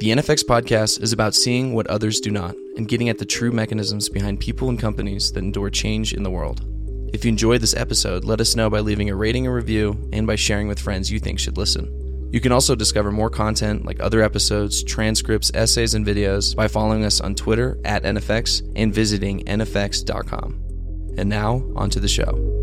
The NFX podcast is about seeing what others do not and getting at the true mechanisms behind people and companies that endure change in the world. If you enjoyed this episode, let us know by leaving a rating and review and by sharing with friends you think should listen. You can also discover more content like other episodes, transcripts, essays, and videos by following us on Twitter at NFX and visiting NFX.com. And now, on to the show.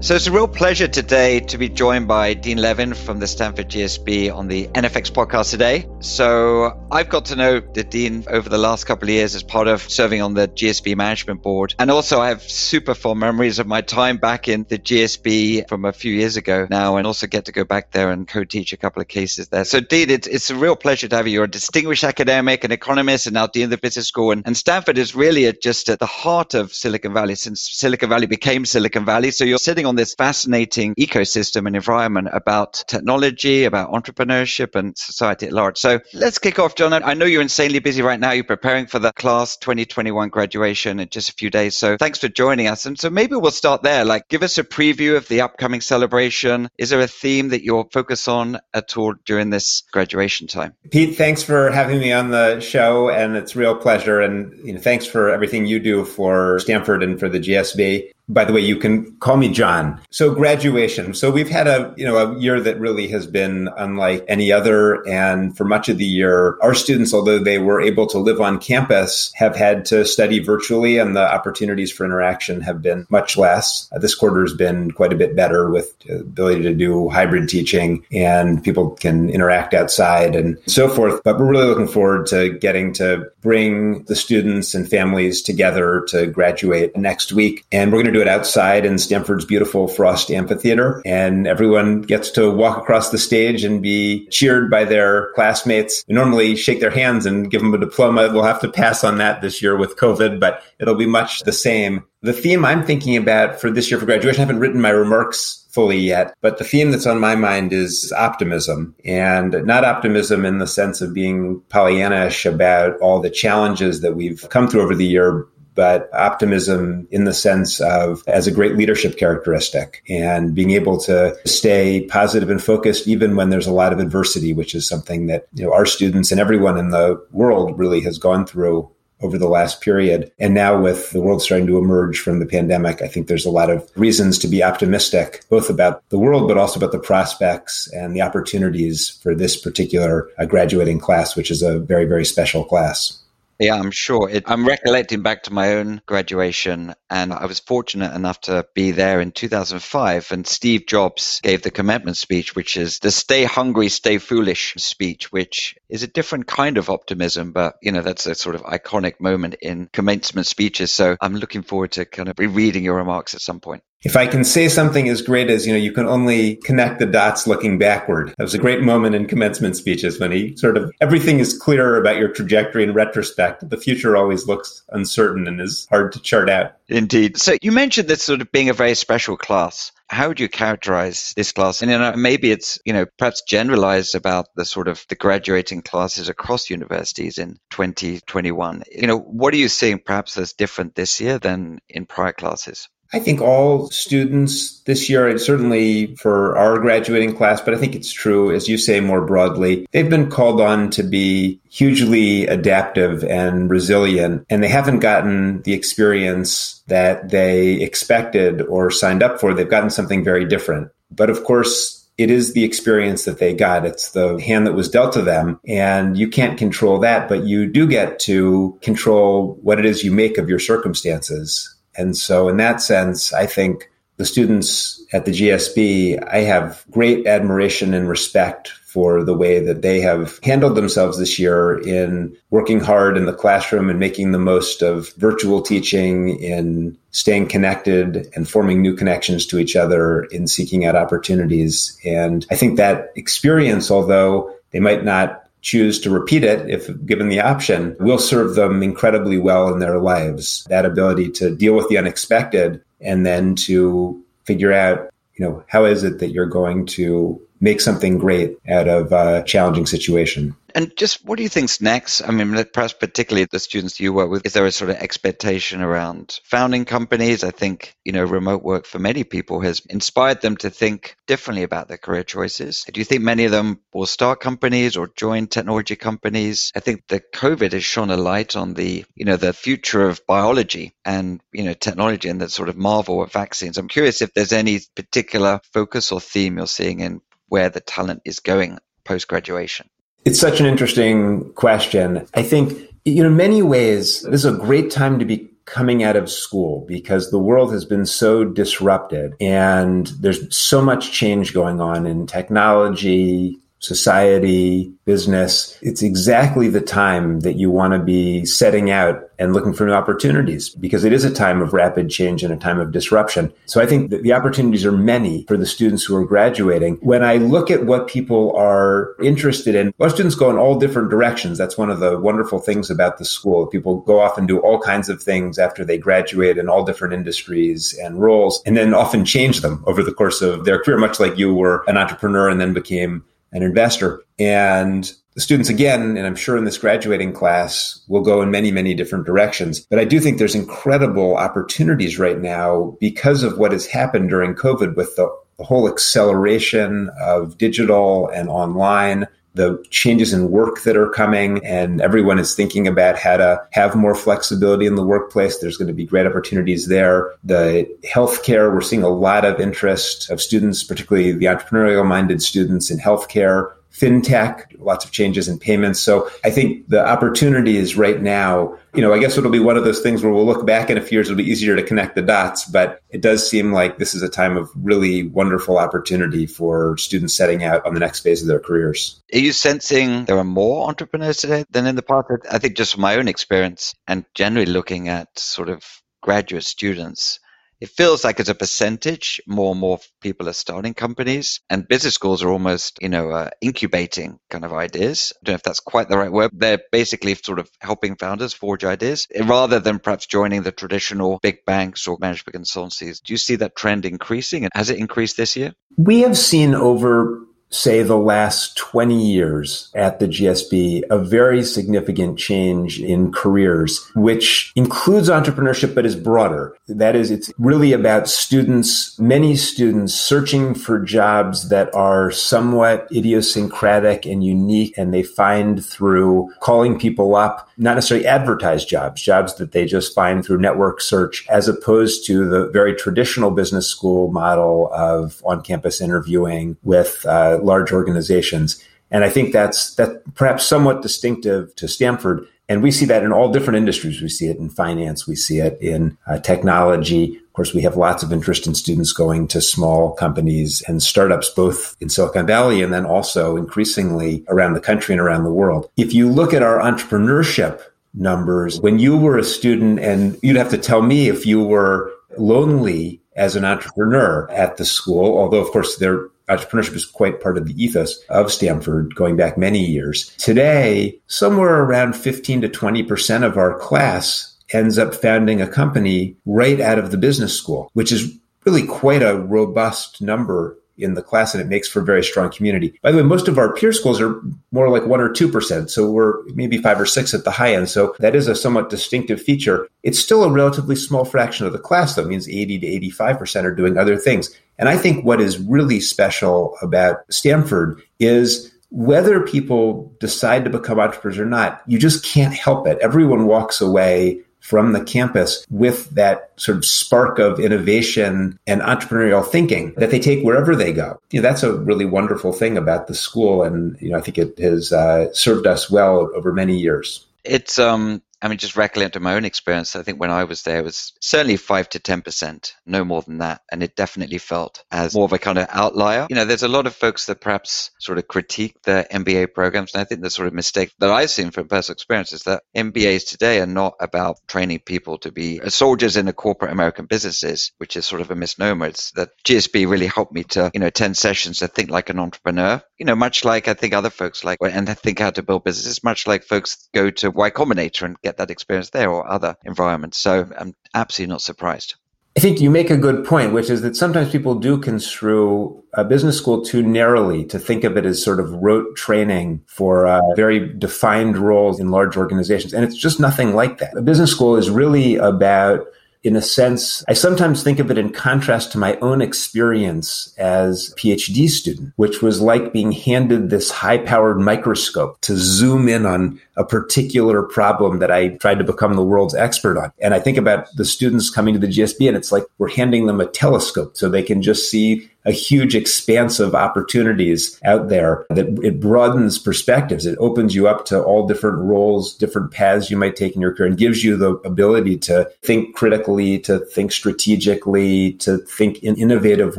So it's a real pleasure today to be joined by Dean Levin from the Stanford GSB on the NFX podcast today. So I've got to know the Dean over the last couple of years as part of serving on the GSB management board. And also I have super fond memories of my time back in the GSB from a few years ago now and also get to go back there and co-teach a couple of cases there. So Dean, it's, it's a real pleasure to have you. You're a distinguished academic, an economist, and now Dean of the Business School. And, and Stanford is really just at the heart of Silicon Valley since Silicon Valley became Silicon Valley. So you're sitting on this fascinating ecosystem and environment about technology, about entrepreneurship and society at large. So let's kick off, Jon. I know you're insanely busy right now. You're preparing for the class 2021 graduation in just a few days. So thanks for joining us. And so maybe we'll start there. Like give us a preview of the upcoming celebration. Is there a theme that you'll focus on at all during this graduation time? Pete, thanks for having me on the show and it's real pleasure. And you know, thanks for everything you do for Stanford and for the GSB. By the way, you can call me Jon. So graduation. So we've had a, you know, a year that really has been unlike any other. And for much of the year, our students, although they were able to live on campus, have had to study virtually and the opportunities for interaction have been much less. Uh, this quarter has been quite a bit better with ability to do hybrid teaching and people can interact outside and so forth. But we're really looking forward to getting to bring the students and families together to graduate next week. And we're going to do do it outside in Stanford's beautiful Frost Amphitheater. And everyone gets to walk across the stage and be cheered by their classmates. We normally shake their hands and give them a diploma. We'll have to pass on that this year with COVID, but it'll be much the same. The theme I'm thinking about for this year for graduation, I haven't written my remarks fully yet, but the theme that's on my mind is optimism and not optimism in the sense of being Pollyannish about all the challenges that we've come through over the year, but optimism in the sense of as a great leadership characteristic and being able to stay positive and focused even when there's a lot of adversity, which is something that you know our students and everyone in the world really has gone through over the last period. And now with the world starting to emerge from the pandemic, I think there's a lot of reasons to be optimistic, both about the world, but also about the prospects and the opportunities for this particular uh, graduating class, which is a very, very special class. Yeah, I'm sure. It, I'm recollecting back to my own graduation, and I was fortunate enough to be there in 2005. And Steve Jobs gave the commencement speech, which is the "Stay hungry, stay foolish" speech, which is a different kind of optimism, but you know that's a sort of iconic moment in commencement speeches. So I'm looking forward to kind of rereading your remarks at some point. If I can say something as great as, you know, you can only connect the dots looking backward. That was a great moment in commencement speeches when he sort of, everything is clear about your trajectory in retrospect. The future always looks uncertain and is hard to chart out. Indeed. So you mentioned this sort of being a very special class. How would you characterize this class? And you know, maybe it's, you know, perhaps generalized about the sort of the graduating classes across universities in 2021. You know, what are you seeing perhaps that's different this year than in prior classes? I think all students this year, and certainly for our graduating class, but I think it's true, as you say more broadly, they've been called on to be hugely adaptive and resilient, and they haven't gotten the experience that they expected or signed up for. They've gotten something very different. But of course, it is the experience that they got. It's the hand that was dealt to them. And you can't control that, but you do get to control what it is you make of your circumstances. And so, in that sense, I think the students at the GSB, I have great admiration and respect for the way that they have handled themselves this year in working hard in the classroom and making the most of virtual teaching, in staying connected and forming new connections to each other, in seeking out opportunities. And I think that experience, although they might not choose to repeat it if given the option will serve them incredibly well in their lives. That ability to deal with the unexpected and then to figure out, you know, how is it that you're going to make something great out of a challenging situation. And just what do you think's next? I mean, perhaps particularly the students you work with, is there a sort of expectation around founding companies? I think, you know, remote work for many people has inspired them to think differently about their career choices. Do you think many of them will start companies or join technology companies? I think the COVID has shone a light on the, you know, the future of biology and, you know, technology and that sort of marvel of vaccines. I'm curious if there's any particular focus or theme you're seeing in where the talent is going post graduation. It's such an interesting question. I think, you know, many ways, this is a great time to be coming out of school because the world has been so disrupted and there's so much change going on in technology, society, business, it's exactly the time that you want to be setting out and looking for new opportunities because it is a time of rapid change and a time of disruption. So I think that the opportunities are many for the students who are graduating. When I look at what people are interested in, our students go in all different directions. That's one of the wonderful things about the school. People go off and do all kinds of things after they graduate in all different industries and roles, and then often change them over the course of their career, much like you were an entrepreneur and then became an investor. And the students, again, and I'm sure in this graduating class, will go in many, many different directions. But I do think there's incredible opportunities right now because of what has happened during COVID with the, the whole acceleration of digital and online the changes in work that are coming and everyone is thinking about how to have more flexibility in the workplace. There's going to be great opportunities there. The healthcare, we're seeing a lot of interest of students, particularly the entrepreneurial minded students in healthcare fintech, lots of changes in payments. So I think the opportunity is right now. You know, I guess it'll be one of those things where we'll look back in a few years, it'll be easier to connect the dots, but it does seem like this is a time of really wonderful opportunity for students setting out on the next phase of their careers. Are you sensing there are more entrepreneurs today than in the past? I think just from my own experience and generally looking at sort of graduate students, it feels like as a percentage, more and more people are starting companies and business schools are almost, you know, uh, incubating kind of ideas. I don't know if that's quite the right word. They're basically sort of helping founders forge ideas rather than perhaps joining the traditional big banks or management consultancies. Do you see that trend increasing and has it increased this year? We have seen over say the last 20 years at the GSB, a very significant change in careers, which includes entrepreneurship, but is broader. That is, it's really about students, many students searching for jobs that are somewhat idiosyncratic and unique. And they find through calling people up, not necessarily advertised jobs, jobs that they just find through network search, as opposed to the very traditional business school model of on campus interviewing with uh, large organizations. And I think that's that perhaps somewhat distinctive to Stanford. And we see that in all different industries. We see it in finance. We see it in uh, technology. Of course, we have lots of interest in students going to small companies and startups, both in Silicon Valley and then also increasingly around the country and around the world. If you look at our entrepreneurship numbers, when you were a student and you'd have to tell me if you were lonely as an entrepreneur at the school, although of course their entrepreneurship is quite part of the ethos of Stanford going back many years. Today, somewhere around 15 to 20% of our class ends up founding a company right out of the business school, which is really quite a robust number in the class and it makes for a very strong community. By the way, most of our peer schools are more like one or 2%. So we're maybe five or six at the high end. So that is a somewhat distinctive feature. It's still a relatively small fraction of the class, though. It means 80 to 85% are doing other things. And I think what is really special about Stanford is whether people decide to become entrepreneurs or not, you just can't help it. Everyone walks away from the campus with that sort of spark of innovation and entrepreneurial thinking that they take wherever they go. You know, that's a really wonderful thing about the school. And, you know, I think it has uh, served us well over many years. It's um, I mean, just recollecting my own experience, I think when I was there, it was certainly five to 10%, no more than that. And it definitely felt as more of a kind of outlier. You know, there's a lot of folks that perhaps sort of critique the MBA programs. And I think the sort of mistake that I've seen from personal experience is that MBAs today are not about training people to be soldiers in the corporate American businesses, which is sort of a misnomer. It's that GSB really helped me to, you know, attend sessions to think like an entrepreneur, you know, much like I think other folks like, and I think how to build businesses, much like folks go to Y Combinator and get that experience there or other environments. So I'm absolutely not surprised. I think you make a good point, which is that sometimes people do construe a business school too narrowly to think of it as sort of rote training for uh, very defined roles in large organizations. And it's just nothing like that. A business school is really about in a sense, I sometimes think of it in contrast to my own experience as PhD student, which was like being handed this high powered microscope to zoom in on a particular problem that I tried to become the world's expert on. And I think about the students coming to the GSB and it's like we're handing them a telescope so they can just see a huge expanse of opportunities out there that it broadens perspectives. It opens you up to all different roles, different paths you might take in your career and gives you the ability to think critically, to think strategically, to think in innovative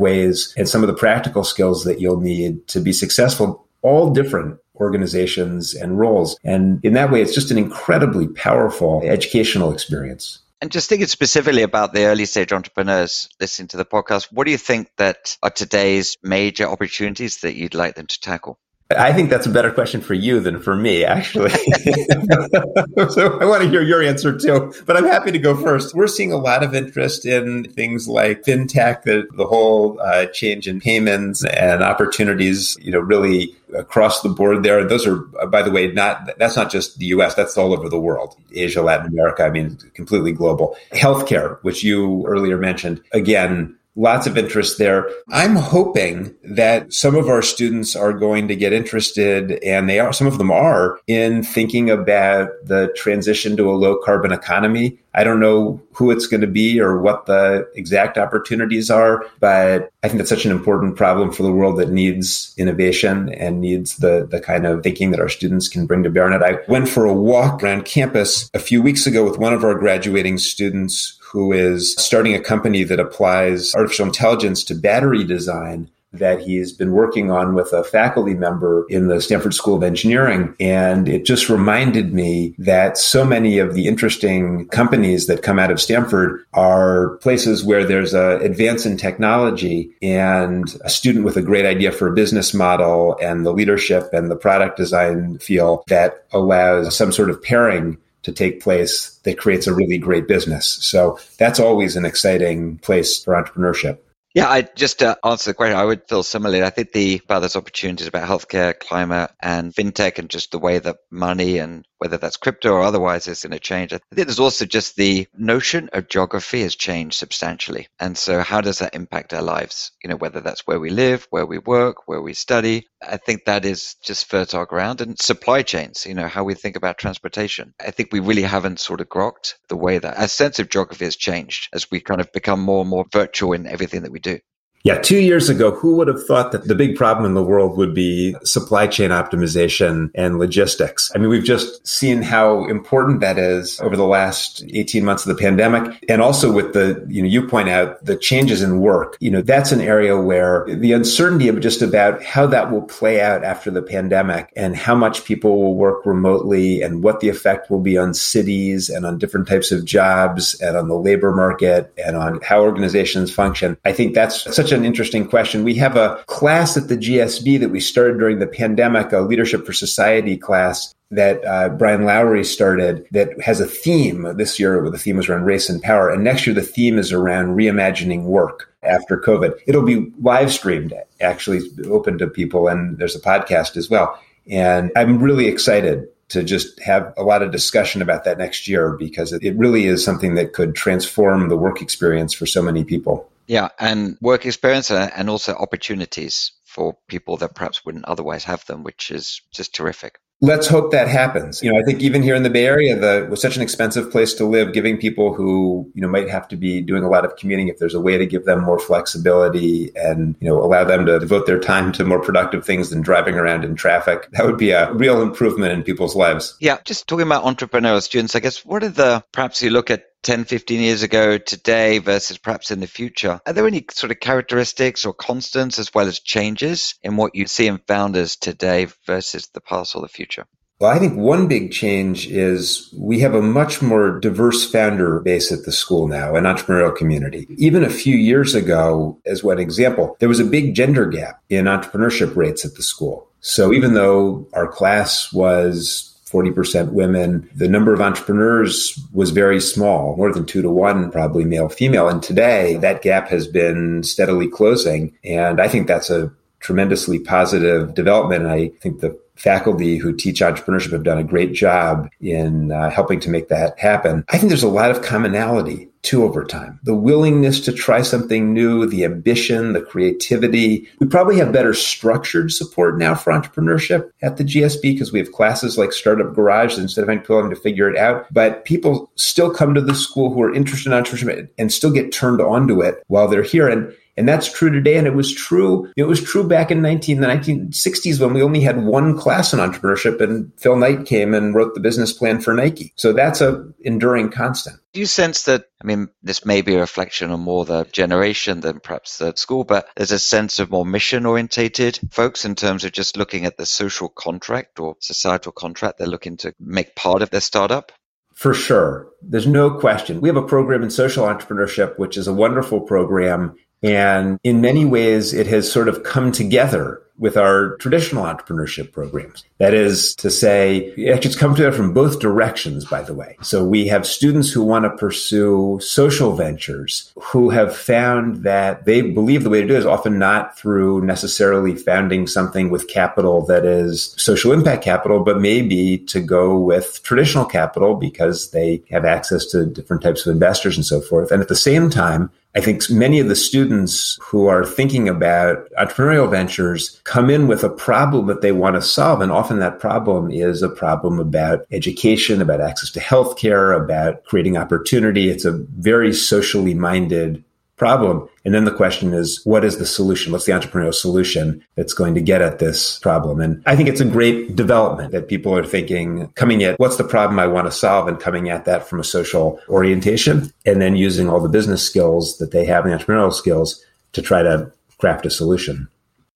ways and some of the practical skills that you'll need to be successful, all different organizations and roles. And in that way, it's just an incredibly powerful educational experience. And just thinking specifically about the early stage entrepreneurs listening to the podcast, what do you think that are today's major opportunities that you'd like them to tackle? I think that's a better question for you than for me, actually. so I want to hear your answer too, but I'm happy to go first. We're seeing a lot of interest in things like fintech, the, the whole uh, change in payments and opportunities, you know, really across the board there. Those are, by the way, not, that's not just the US, that's all over the world. Asia, Latin America, I mean, completely global. Healthcare, which you earlier mentioned, again, lots of interest there. I'm hoping that some of our students are going to get interested, and they are, some of them are, in thinking about the transition to a low carbon economy. I don't know who it's going to be or what the exact opportunities are, but I think that's such an important problem for the world that needs innovation and needs the, the kind of thinking that our students can bring to bear on it. I went for a walk around campus a few weeks ago with one of our graduating students who is starting a company that applies artificial intelligence to battery design that he's been working on with a faculty member in the Stanford School of Engineering. And it just reminded me that so many of the interesting companies that come out of Stanford are places where there's an advance in technology and a student with a great idea for a business model and the leadership and the product design feel that allows some sort of pairing to take place that creates a really great business. So that's always an exciting place for entrepreneurship. Yeah, I just to answer the question, I would feel similarly. I think the about those opportunities about healthcare, climate, and fintech, and just the way that money and whether that's crypto or otherwise is going to change. I think there's also just the notion of geography has changed substantially, and so how does that impact our lives? You know, whether that's where we live, where we work, where we study. I think that is just fertile ground, and supply chains. You know, how we think about transportation. I think we really haven't sort of grokked the way that our sense of geography has changed as we kind of become more and more virtual in everything that we do. Yeah, two years ago, who would have thought that the big problem in the world would be supply chain optimization and logistics? I mean, we've just seen how important that is over the last 18 months of the pandemic. And also with the, you know, you point out the changes in work. You know, that's an area where the uncertainty of just about how that will play out after the pandemic and how much people will work remotely and what the effect will be on cities and on different types of jobs and on the labor market and on how organizations function. I think that's such such an interesting question. We have a class at the GSB that we started during the pandemic, a leadership for society class that uh, Brian Lowery started that has a theme this year the theme was around race and power. And next year, the theme is around reimagining work after COVID. It'll be live streamed, actually open to people. And there's a podcast as well. And I'm really excited to just have a lot of discussion about that next year because it really is something that could transform the work experience for so many people. Yeah, and work experience uh, and also opportunities for people that perhaps wouldn't otherwise have them, which is just terrific. Let's hope that happens. You know, I think even here in the Bay Area, the was such an expensive place to live, giving people who, you know, might have to be doing a lot of commuting, if there's a way to give them more flexibility and, you know, allow them to devote their time to more productive things than driving around in traffic, that would be a real improvement in people's lives. Yeah. Just talking about entrepreneurial students, I guess, what are the, perhaps you look at 10, 15 years ago today versus perhaps in the future. Are there any sort of characteristics or constants as well as changes in what you see in founders today versus the past or the future? Well, I think one big change is we have a much more diverse founder base at the school now, an entrepreneurial community. Even a few years ago, as one example, there was a big gender gap in entrepreneurship rates at the school. So even though our class was 40% women. The number of entrepreneurs was very small, more than two to one, probably male female. And today that gap has been steadily closing. And I think that's a tremendously positive development. And I think the faculty who teach entrepreneurship have done a great job in uh, helping to make that happen. I think there's a lot of commonality too over time. The willingness to try something new, the ambition, the creativity. We probably have better structured support now for entrepreneurship at the GSB because we have classes like Startup Garage instead of having people having to figure it out. But people still come to the school who are interested in entrepreneurship and still get turned on to it while they're here. And and that's true today. And it was true. It was true back in 19, the 1960s when we only had one class in entrepreneurship and Phil Knight came and wrote the business plan for Nike. So that's a enduring constant. Do you sense that, I mean, this may be a reflection on more the generation than perhaps the school, but there's a sense of more mission orientated folks in terms of just looking at the social contract or societal contract they're looking to make part of their startup? For sure. There's no question. We have a program in social entrepreneurship, which is a wonderful program and in many ways, it has sort of come together with our traditional entrepreneurship programs. That is to say, it's come together from both directions, by the way. So we have students who want to pursue social ventures who have found that they believe the way to do it is often not through necessarily founding something with capital that is social impact capital, but maybe to go with traditional capital because they have access to different types of investors and so forth. And at the same time, I think many of the students who are thinking about entrepreneurial ventures come in with a problem that they want to solve. And often that problem is a problem about education, about access to healthcare, about creating opportunity. It's a very socially minded problem. And then the question is, what is the solution? What's the entrepreneurial solution that's going to get at this problem? And I think it's a great development that people are thinking, coming at what's the problem I want to solve and coming at that from a social orientation and then using all the business skills that they have, the entrepreneurial skills to try to craft a solution.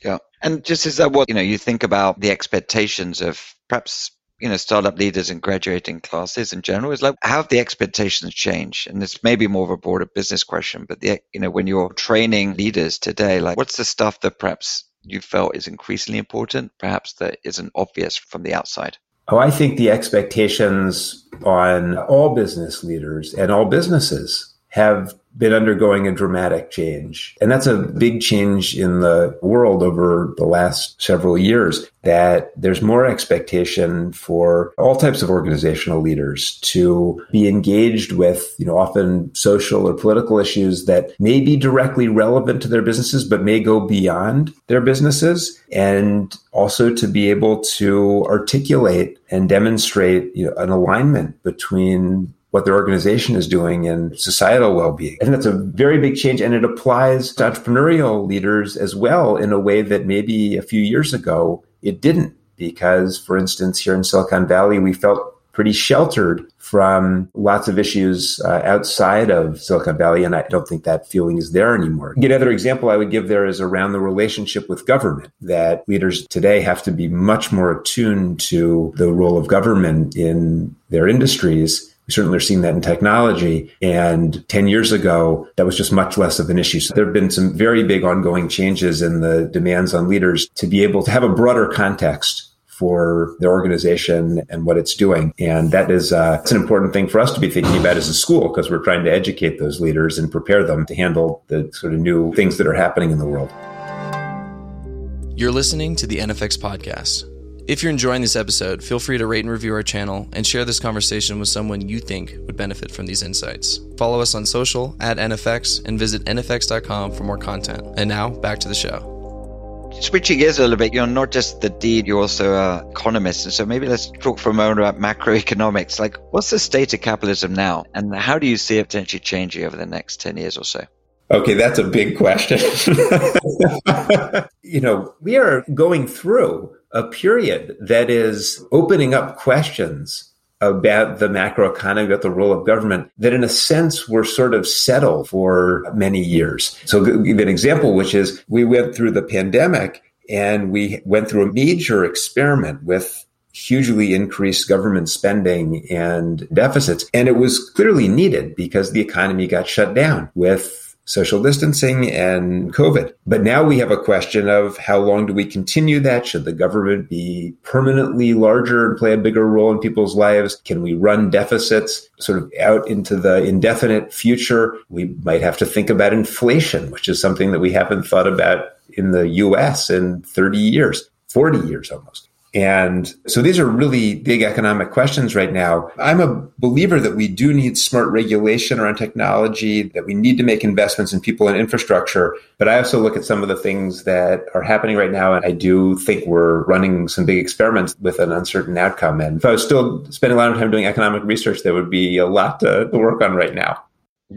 Yeah. And just is that what, you know, you think about the expectations of perhaps you know startup leaders and graduating classes in general is like how have the expectations changed? And this may be more of a broader business question but the you know when you're training leaders today like what's the stuff that perhaps you felt is increasingly important perhaps that isn't obvious from the outside? Oh i think the expectations on all business leaders and all businesses have been undergoing a dramatic change. And that's a big change in the world over the last several years that there's more expectation for all types of organizational leaders to be engaged with, you know, often social or political issues that may be directly relevant to their businesses, but may go beyond their businesses. And also to be able to articulate and demonstrate you know, an alignment between what their organization is doing and societal well-being. I think that's a very big change and it applies to entrepreneurial leaders as well in a way that maybe a few years ago it didn't because for instance here in Silicon Valley we felt pretty sheltered from lots of issues uh, outside of Silicon Valley, and I don't think that feeling is there anymore. Another example I would give there is around the relationship with government, that leaders today have to be much more attuned to the role of government in their industries we certainly are seeing that in technology. And 10 years ago, that was just much less of an issue. So there have been some very big ongoing changes in the demands on leaders to be able to have a broader context for their organization and what it's doing. And that is uh, it's an important thing for us to be thinking about as a school because we're trying to educate those leaders and prepare them to handle the sort of new things that are happening in the world. You're listening to the NFX podcast if you're enjoying this episode, feel free to rate and review our channel and share this conversation with someone you think would benefit from these insights. Follow us on social at NFX and visit NFX.com for more content. And now, back to the show. Switching gears a little bit, you're not just the dean, you're also an economist. And so maybe let's talk for a moment about macroeconomics. Like, what's the state of capitalism now? And how do you see it potentially changing over the next 10 years or so? Okay, that's a big question. you know, we are going through a period that is opening up questions about the macroeconomy, about the role of government, that in a sense were sort of settled for many years. So give an example, which is we went through the pandemic and we went through a major experiment with hugely increased government spending and deficits. And it was clearly needed because the economy got shut down with social distancing and COVID. But now we have a question of how long do we continue that? Should the government be permanently larger and play a bigger role in people's lives? Can we run deficits sort of out into the indefinite future? We might have to think about inflation, which is something that we haven't thought about in the US in 30 years, 40 years almost. And so these are really big economic questions right now. I'm a believer that we do need smart regulation around technology, that we need to make investments in people and infrastructure. But I also look at some of the things that are happening right now. And I do think we're running some big experiments with an uncertain outcome. And if I was still spending a lot of time doing economic research, there would be a lot to, to work on right now.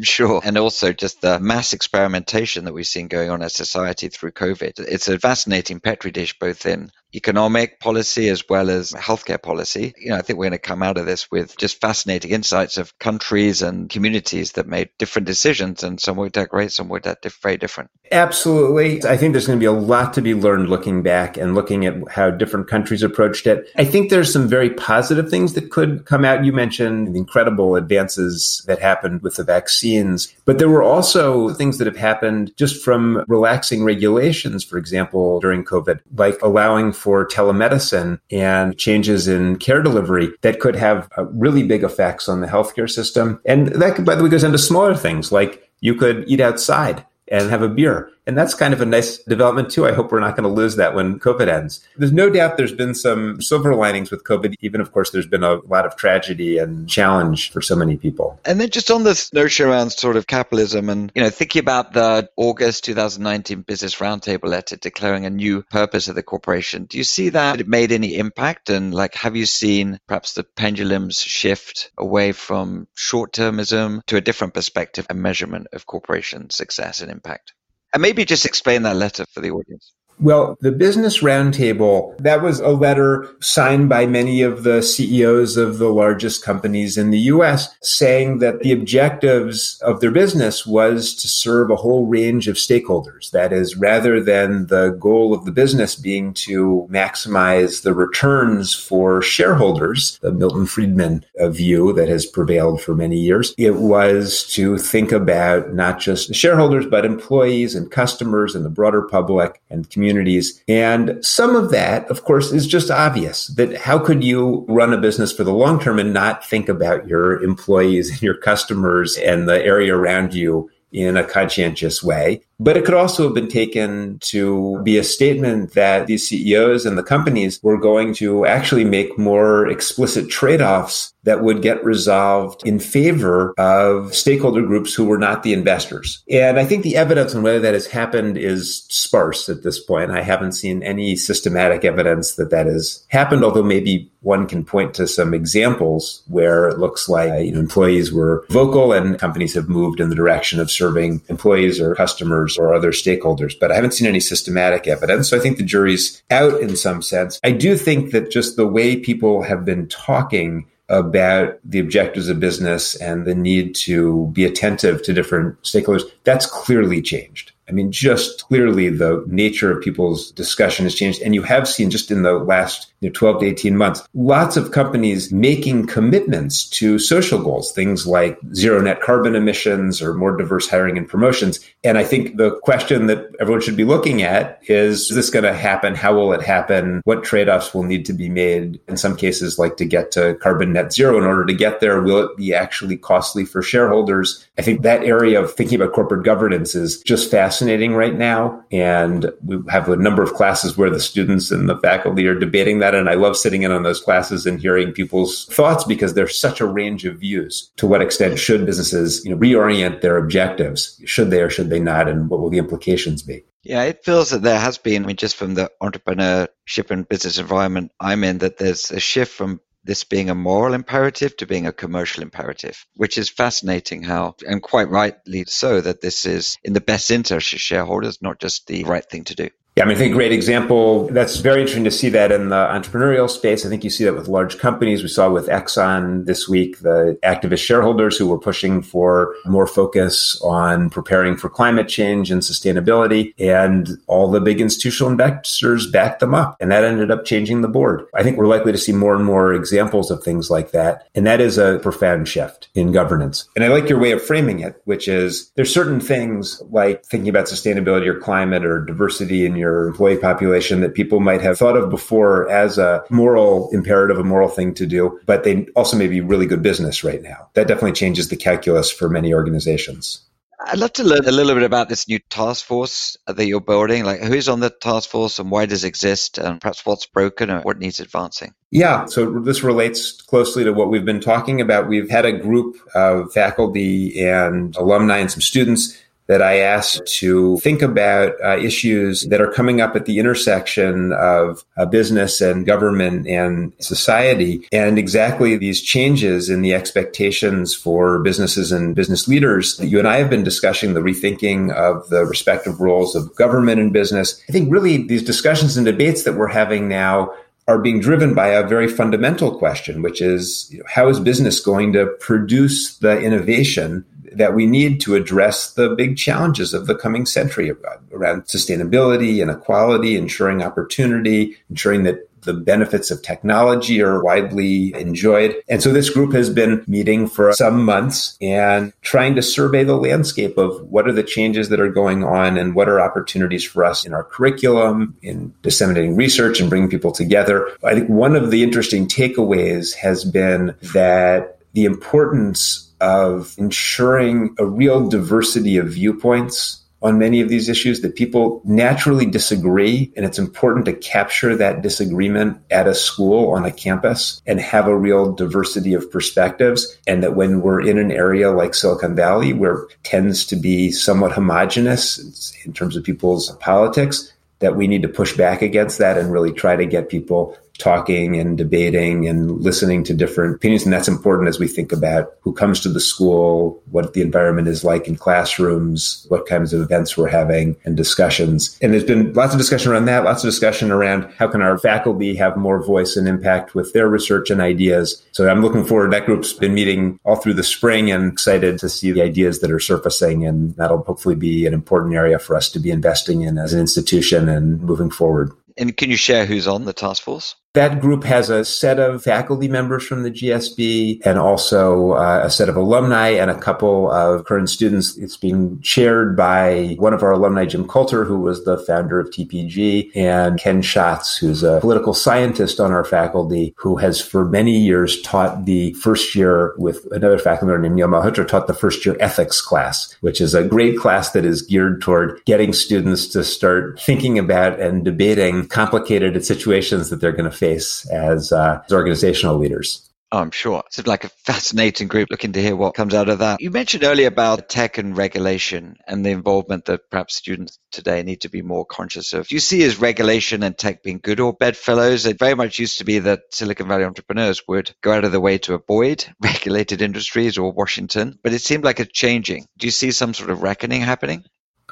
Sure. And also just the mass experimentation that we've seen going on as society through COVID. It's a fascinating petri dish, both in economic policy as well as healthcare policy. You know, I think we're going to come out of this with just fascinating insights of countries and communities that made different decisions, and some worked out great, some worked out very different. Absolutely. I think there's going to be a lot to be learned looking back and looking at how different countries approached it. I think there's some very positive things that could come out. You mentioned the incredible advances that happened with the vaccines, but there were also things that have happened just from relaxing regulations, for example, during COVID, like allowing for telemedicine and changes in care delivery that could have uh, really big effects on the healthcare system. And that, by the way, goes into smaller things like you could eat outside and have a beer. And that's kind of a nice development too. I hope we're not going to lose that when COVID ends. There's no doubt there's been some silver linings with COVID, even of course there's been a lot of tragedy and challenge for so many people. And then just on this notion around sort of capitalism and, you know, thinking about the August 2019 Business Roundtable letter declaring a new purpose of the corporation, do you see that it made any impact? And like, have you seen perhaps the pendulums shift away from short termism to a different perspective and measurement of corporation success and impact? And maybe just explain that letter for the audience. Well, the Business Roundtable, that was a letter signed by many of the CEOs of the largest companies in the US saying that the objectives of their business was to serve a whole range of stakeholders. That is, rather than the goal of the business being to maximize the returns for shareholders, the Milton Friedman view that has prevailed for many years, it was to think about not just the shareholders, but employees and customers and the broader public and community communities. And some of that, of course, is just obvious that how could you run a business for the long term and not think about your employees and your customers and the area around you in a conscientious way. But it could also have been taken to be a statement that these CEOs and the companies were going to actually make more explicit trade offs that would get resolved in favor of stakeholder groups who were not the investors. And I think the evidence on whether that has happened is sparse at this point. I haven't seen any systematic evidence that that has happened, although maybe one can point to some examples where it looks like you know, employees were vocal and companies have moved in the direction of serving employees or customers or other stakeholders. But I haven't seen any systematic evidence. So I think the jury's out in some sense. I do think that just the way people have been talking about the objectives of business and the need to be attentive to different stakeholders, that's clearly changed. I mean, just clearly the nature of people's discussion has changed. And you have seen just in the last you know, 12 to 18 months, lots of companies making commitments to social goals, things like zero net carbon emissions or more diverse hiring and promotions. And I think the question that everyone should be looking at is, is this going to happen? How will it happen? What trade offs will need to be made? In some cases, like to get to carbon net zero in order to get there, will it be actually costly for shareholders? I think that area of thinking about corporate governance is just fast fascinating right now. And we have a number of classes where the students and the faculty are debating that. And I love sitting in on those classes and hearing people's thoughts because there's such a range of views. To what extent should businesses you know, reorient their objectives? Should they or should they not? And what will the implications be? Yeah, it feels that there has been, I mean, just from the entrepreneurship and business environment I'm in, that there's a shift from this being a moral imperative to being a commercial imperative, which is fascinating how, and quite rightly so, that this is in the best interest of shareholders, not just the right thing to do. Yeah, I mean, I think a great example. That's very interesting to see that in the entrepreneurial space. I think you see that with large companies. We saw with Exxon this week, the activist shareholders who were pushing for more focus on preparing for climate change and sustainability. And all the big institutional investors backed them up. And that ended up changing the board. I think we're likely to see more and more examples of things like that. And that is a profound shift in governance. And I like your way of framing it, which is there's certain things like thinking about sustainability or climate or diversity in your your employee population that people might have thought of before as a moral imperative, a moral thing to do, but they also may be really good business right now. That definitely changes the calculus for many organizations. I'd love to learn a little bit about this new task force that you're building. Like, who's on the task force and why does it exist, and perhaps what's broken or what needs advancing? Yeah, so this relates closely to what we've been talking about. We've had a group of faculty and alumni and some students that I asked to think about uh, issues that are coming up at the intersection of uh, business and government and society, and exactly these changes in the expectations for businesses and business leaders you and I have been discussing, the rethinking of the respective roles of government and business. I think really these discussions and debates that we're having now are being driven by a very fundamental question, which is you know, how is business going to produce the innovation that we need to address the big challenges of the coming century around sustainability, inequality, ensuring opportunity, ensuring that the benefits of technology are widely enjoyed. And so this group has been meeting for some months and trying to survey the landscape of what are the changes that are going on and what are opportunities for us in our curriculum, in disseminating research and bringing people together. I think one of the interesting takeaways has been that the importance of ensuring a real diversity of viewpoints on many of these issues that people naturally disagree. And it's important to capture that disagreement at a school on a campus and have a real diversity of perspectives. And that when we're in an area like Silicon Valley, where tends to be somewhat homogenous in terms of people's politics, that we need to push back against that and really try to get people talking and debating and listening to different opinions. And that's important as we think about who comes to the school, what the environment is like in classrooms, what kinds of events we're having and discussions. And there's been lots of discussion around that, lots of discussion around how can our faculty have more voice and impact with their research and ideas. So I'm looking forward. That group's been meeting all through the spring and excited to see the ideas that are surfacing. And that'll hopefully be an important area for us to be investing in as an institution and moving forward. And can you share who's on the task force? That group has a set of faculty members from the GSB and also uh, a set of alumni and a couple of current students. It's being chaired by one of our alumni, Jim Coulter, who was the founder of TPG, and Ken Shotts, who's a political scientist on our faculty who has for many years taught the first year with another faculty member named Neil Malhotra, taught the first year ethics class, which is a great class that is geared toward getting students to start thinking about and debating complicated situations that they're going to face face as, uh, as organizational leaders. Oh, I'm sure. It's like a fascinating group looking to hear what comes out of that. You mentioned earlier about tech and regulation and the involvement that perhaps students today need to be more conscious of. Do you see as regulation and tech being good or bedfellows? It very much used to be that Silicon Valley entrepreneurs would go out of their way to avoid regulated industries or Washington, but it seemed like it's changing. Do you see some sort of reckoning happening?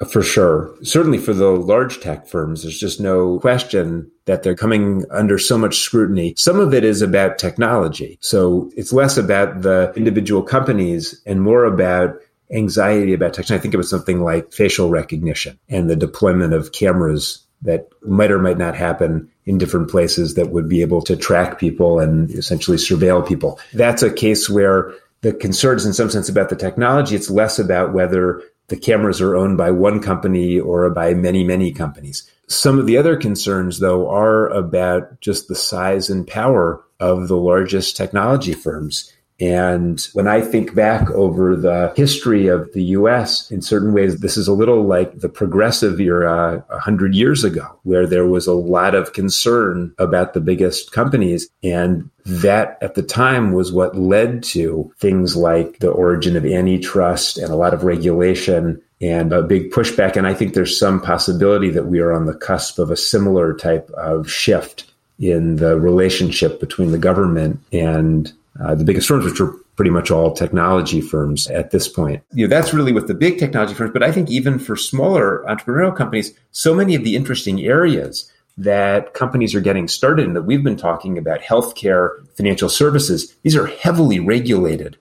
For sure. Certainly for the large tech firms, there's just no question that they're coming under so much scrutiny. Some of it is about technology. So it's less about the individual companies and more about anxiety about technology. I think it was something like facial recognition and the deployment of cameras that might or might not happen in different places that would be able to track people and essentially surveil people. That's a case where the concerns in some sense about the technology. It's less about whether the cameras are owned by one company or by many, many companies. Some of the other concerns, though, are about just the size and power of the largest technology firms. And when I think back over the history of the US, in certain ways, this is a little like the progressive era 100 years ago, where there was a lot of concern about the biggest companies. And that at the time was what led to things like the origin of antitrust and a lot of regulation and a big pushback. And I think there's some possibility that we are on the cusp of a similar type of shift in the relationship between the government and uh, the biggest firms, which are pretty much all technology firms at this point. You know, that's really with the big technology firms, but I think even for smaller entrepreneurial companies, so many of the interesting areas that companies are getting started in that we've been talking about healthcare, financial services, these are heavily regulated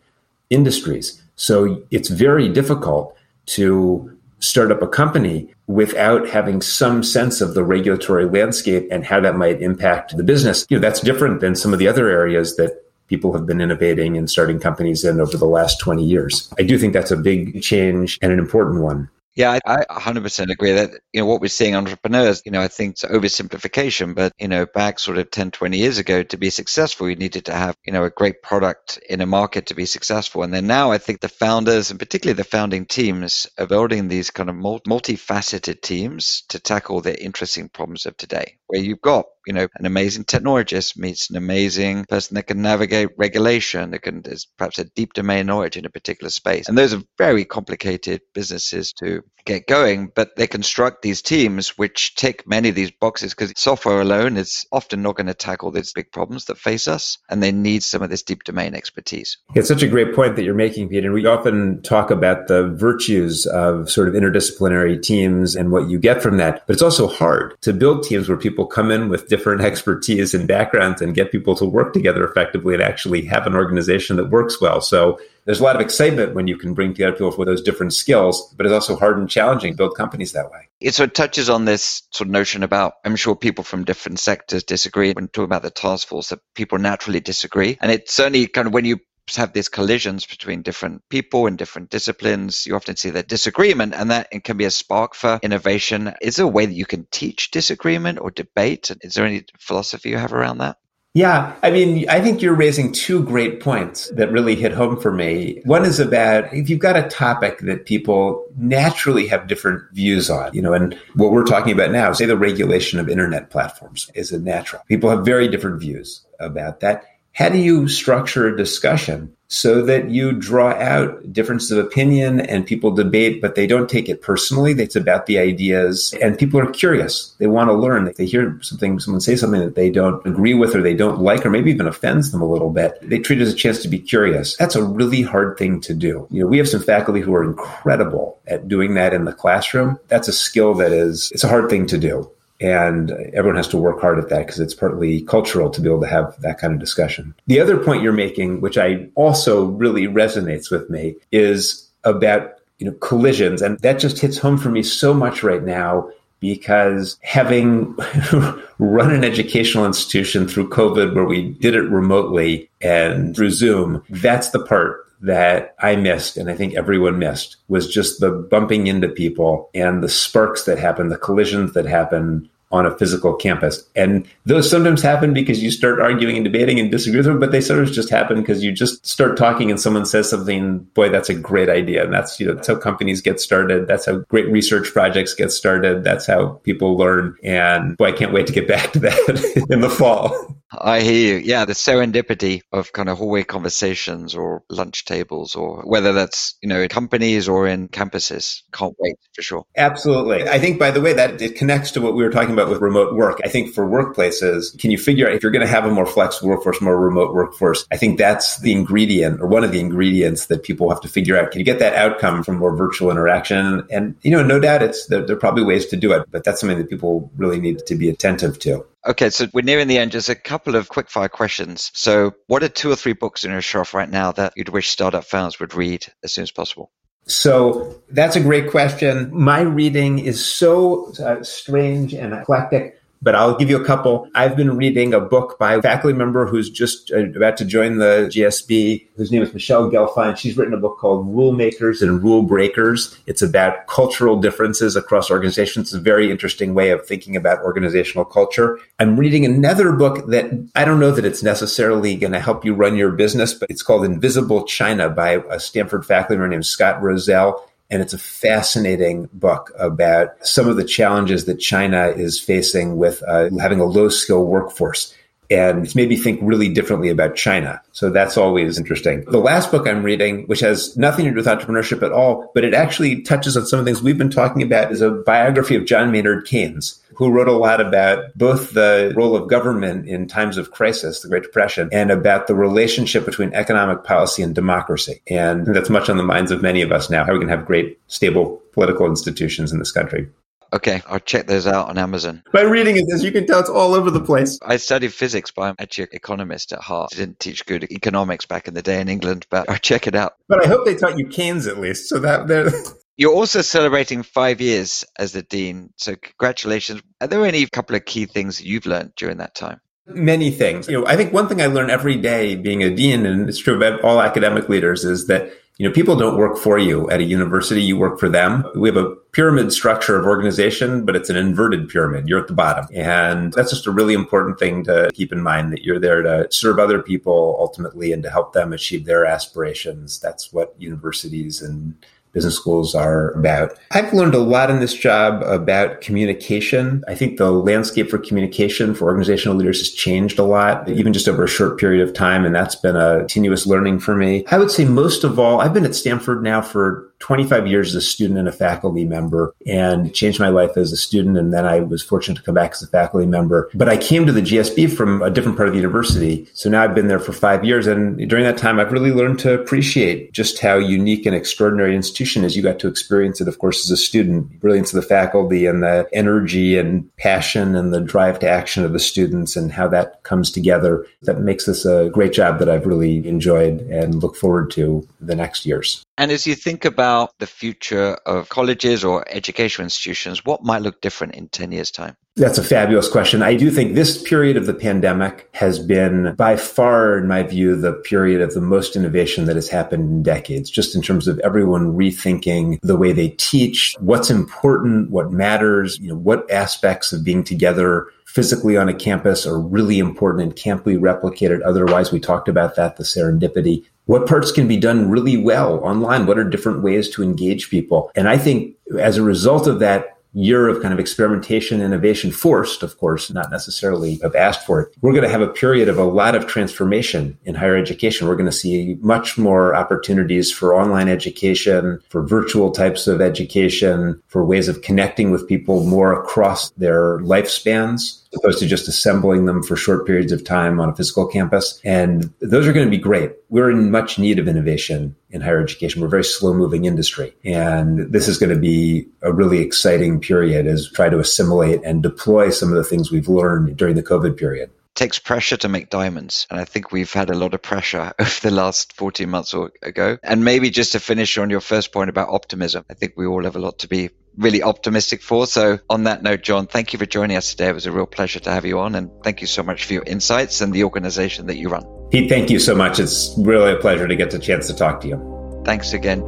industries. So it's very difficult to start up a company without having some sense of the regulatory landscape and how that might impact the business. You know, that's different than some of the other areas that people have been innovating and starting companies in over the last 20 years. I do think that's a big change and an important one. Yeah, I, I 100% agree that, you know, what we're seeing entrepreneurs, you know, I think it's oversimplification, but, you know, back sort of 10, 20 years ago to be successful, you needed to have, you know, a great product in a market to be successful. And then now I think the founders and particularly the founding teams are building these kind of multifaceted teams to tackle the interesting problems of today, where you've got you know, an amazing technologist meets an amazing person that can navigate regulation, that can, there's perhaps a deep domain knowledge in a particular space. And those are very complicated businesses to get going, but they construct these teams which tick many of these boxes because software alone is often not going to tackle these big problems that face us. And they need some of this deep domain expertise. It's such a great point that you're making, Pete. And we often talk about the virtues of sort of interdisciplinary teams and what you get from that. But it's also hard to build teams where people come in with different expertise and backgrounds and get people to work together effectively and actually have an organization that works well. So there's a lot of excitement when you can bring together people with those different skills, but it's also hard and challenging to build companies that way. It sort of touches on this sort of notion about, I'm sure people from different sectors disagree when talking about the task force, that people naturally disagree. And it's certainly kind of when you have these collisions between different people in different disciplines. You often see that disagreement, and that it can be a spark for innovation. Is there a way that you can teach disagreement or debate? Is there any philosophy you have around that? Yeah, I mean, I think you're raising two great points that really hit home for me. One is about if you've got a topic that people naturally have different views on, you know, and what we're talking about now, say the regulation of internet platforms is a natural. People have very different views about that. How do you structure a discussion so that you draw out differences of opinion and people debate, but they don't take it personally? It's about the ideas and people are curious. They want to learn. They hear something, someone say something that they don't agree with or they don't like, or maybe even offends them a little bit. They treat it as a chance to be curious. That's a really hard thing to do. You know, we have some faculty who are incredible at doing that in the classroom. That's a skill that is, it's a hard thing to do. And everyone has to work hard at that because it's partly cultural to be able to have that kind of discussion. The other point you're making, which I also really resonates with me, is about you know collisions, and that just hits home for me so much right now because having run an educational institution through COVID where we did it remotely and through Zoom, that's the part that I missed and I think everyone missed was just the bumping into people and the sparks that happen, the collisions that happen on a physical campus. And those sometimes happen because you start arguing and debating and disagree with them, but they sometimes just happen because you just start talking and someone says something, boy, that's a great idea. And that's, you know, that's how companies get started. That's how great research projects get started. That's how people learn. And boy, I can't wait to get back to that in the fall. I hear you. Yeah, the serendipity of kind of hallway conversations or lunch tables, or whether that's you know in companies or in campuses. Can't wait for sure. Absolutely. I think, by the way, that it connects to what we were talking about with remote work. I think for workplaces, can you figure out if you're going to have a more flexible workforce, more remote workforce? I think that's the ingredient or one of the ingredients that people have to figure out. Can you get that outcome from more virtual interaction? And you know, no doubt, it's there, there are probably ways to do it, but that's something that people really need to be attentive to. Okay, so we're nearing the end. Just a couple of quick fire questions. So, what are two or three books in your shelf right now that you'd wish startup founders would read as soon as possible? So, that's a great question. My reading is so uh, strange and eclectic but I'll give you a couple. I've been reading a book by a faculty member who's just uh, about to join the GSB, whose name is Michele Gelfand. She's written a book called Rule Makers and Rule Breakers. It's about cultural differences across organizations. It's a very interesting way of thinking about organizational culture. I'm reading another book that I don't know that it's necessarily going to help you run your business, but it's called Invisible China by a Stanford faculty member named Scott Rozelle. And it's a fascinating book about some of the challenges that China is facing with uh, having a low skill workforce. And it's made me think really differently about China. So that's always interesting. The last book I'm reading, which has nothing to do with entrepreneurship at all, but it actually touches on some of the things we've been talking about, is a biography of John Maynard Keynes. Who wrote a lot about both the role of government in times of crisis, the Great Depression, and about the relationship between economic policy and democracy. And that's much on the minds of many of us now, how we can have great, stable political institutions in this country. Okay, I'll check those out on Amazon. By reading it, as you can tell, it's all over the place. I studied physics, but I'm actually an economist at heart. I didn't teach good economics back in the day in England, but I'll check it out. But I hope they taught you Keynes at least, so that they're. You're also celebrating five years as the dean, so congratulations. Are there any couple of key things you've learned during that time? Many things. You know, I think one thing I learn every day being a dean, and it's true of all academic leaders, is that you know, people don't work for you at a university, you work for them. We have a pyramid structure of organization, but it's an inverted pyramid. You're at the bottom. And that's just a really important thing to keep in mind that you're there to serve other people ultimately and to help them achieve their aspirations. That's what universities and business schools are about. I've learned a lot in this job about communication. I think the landscape for communication for organizational leaders has changed a lot, even just over a short period of time. And that's been a continuous learning for me. I would say most of all, I've been at Stanford now for 25 years as a student and a faculty member and changed my life as a student. And then I was fortunate to come back as a faculty member. But I came to the GSB from a different part of the university. So now I've been there for five years. And during that time, I've really learned to appreciate just how unique and extraordinary institution is. You got to experience it, of course, as a student, brilliance of the faculty and the energy and passion and the drive to action of the students and how that comes together. That makes this a great job that I've really enjoyed and look forward to the next years. And as you think about the future of colleges or educational institutions, what might look different in 10 years' time? That's a fabulous question. I do think this period of the pandemic has been by far, in my view, the period of the most innovation that has happened in decades, just in terms of everyone rethinking the way they teach, what's important, what matters, you know, what aspects of being together physically on a campus are really important and can't be replicated. Otherwise, we talked about that, the serendipity what parts can be done really well online? What are different ways to engage people? And I think as a result of that year of kind of experimentation, innovation, forced, of course, not necessarily have asked for it. We're going to have a period of a lot of transformation in higher education. We're going to see much more opportunities for online education, for virtual types of education, for ways of connecting with people more across their lifespans opposed to just assembling them for short periods of time on a physical campus. And those are going to be great. We're in much need of innovation in higher education. We're a very slow moving industry. And this is going to be a really exciting period as we try to assimilate and deploy some of the things we've learned during the COVID period takes pressure to make diamonds. And I think we've had a lot of pressure over the last 14 months or ago. And maybe just to finish on your first point about optimism, I think we all have a lot to be really optimistic for. So, on that note, Jon, thank you for joining us today. It was a real pleasure to have you on, and thank you so much for your insights and the organization that you run. Pete, thank you so much. It's really a pleasure to get the chance to talk to you. Thanks again.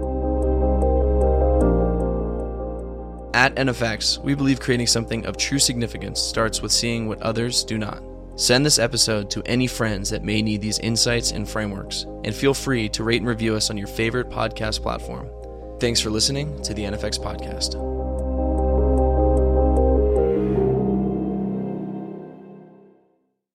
At NFX, we believe creating something of true significance starts with seeing what others do not. Send this episode to any friends that may need these insights and frameworks, and feel free to rate and review us on your favorite podcast platform. Thanks for listening to the NFX Podcast.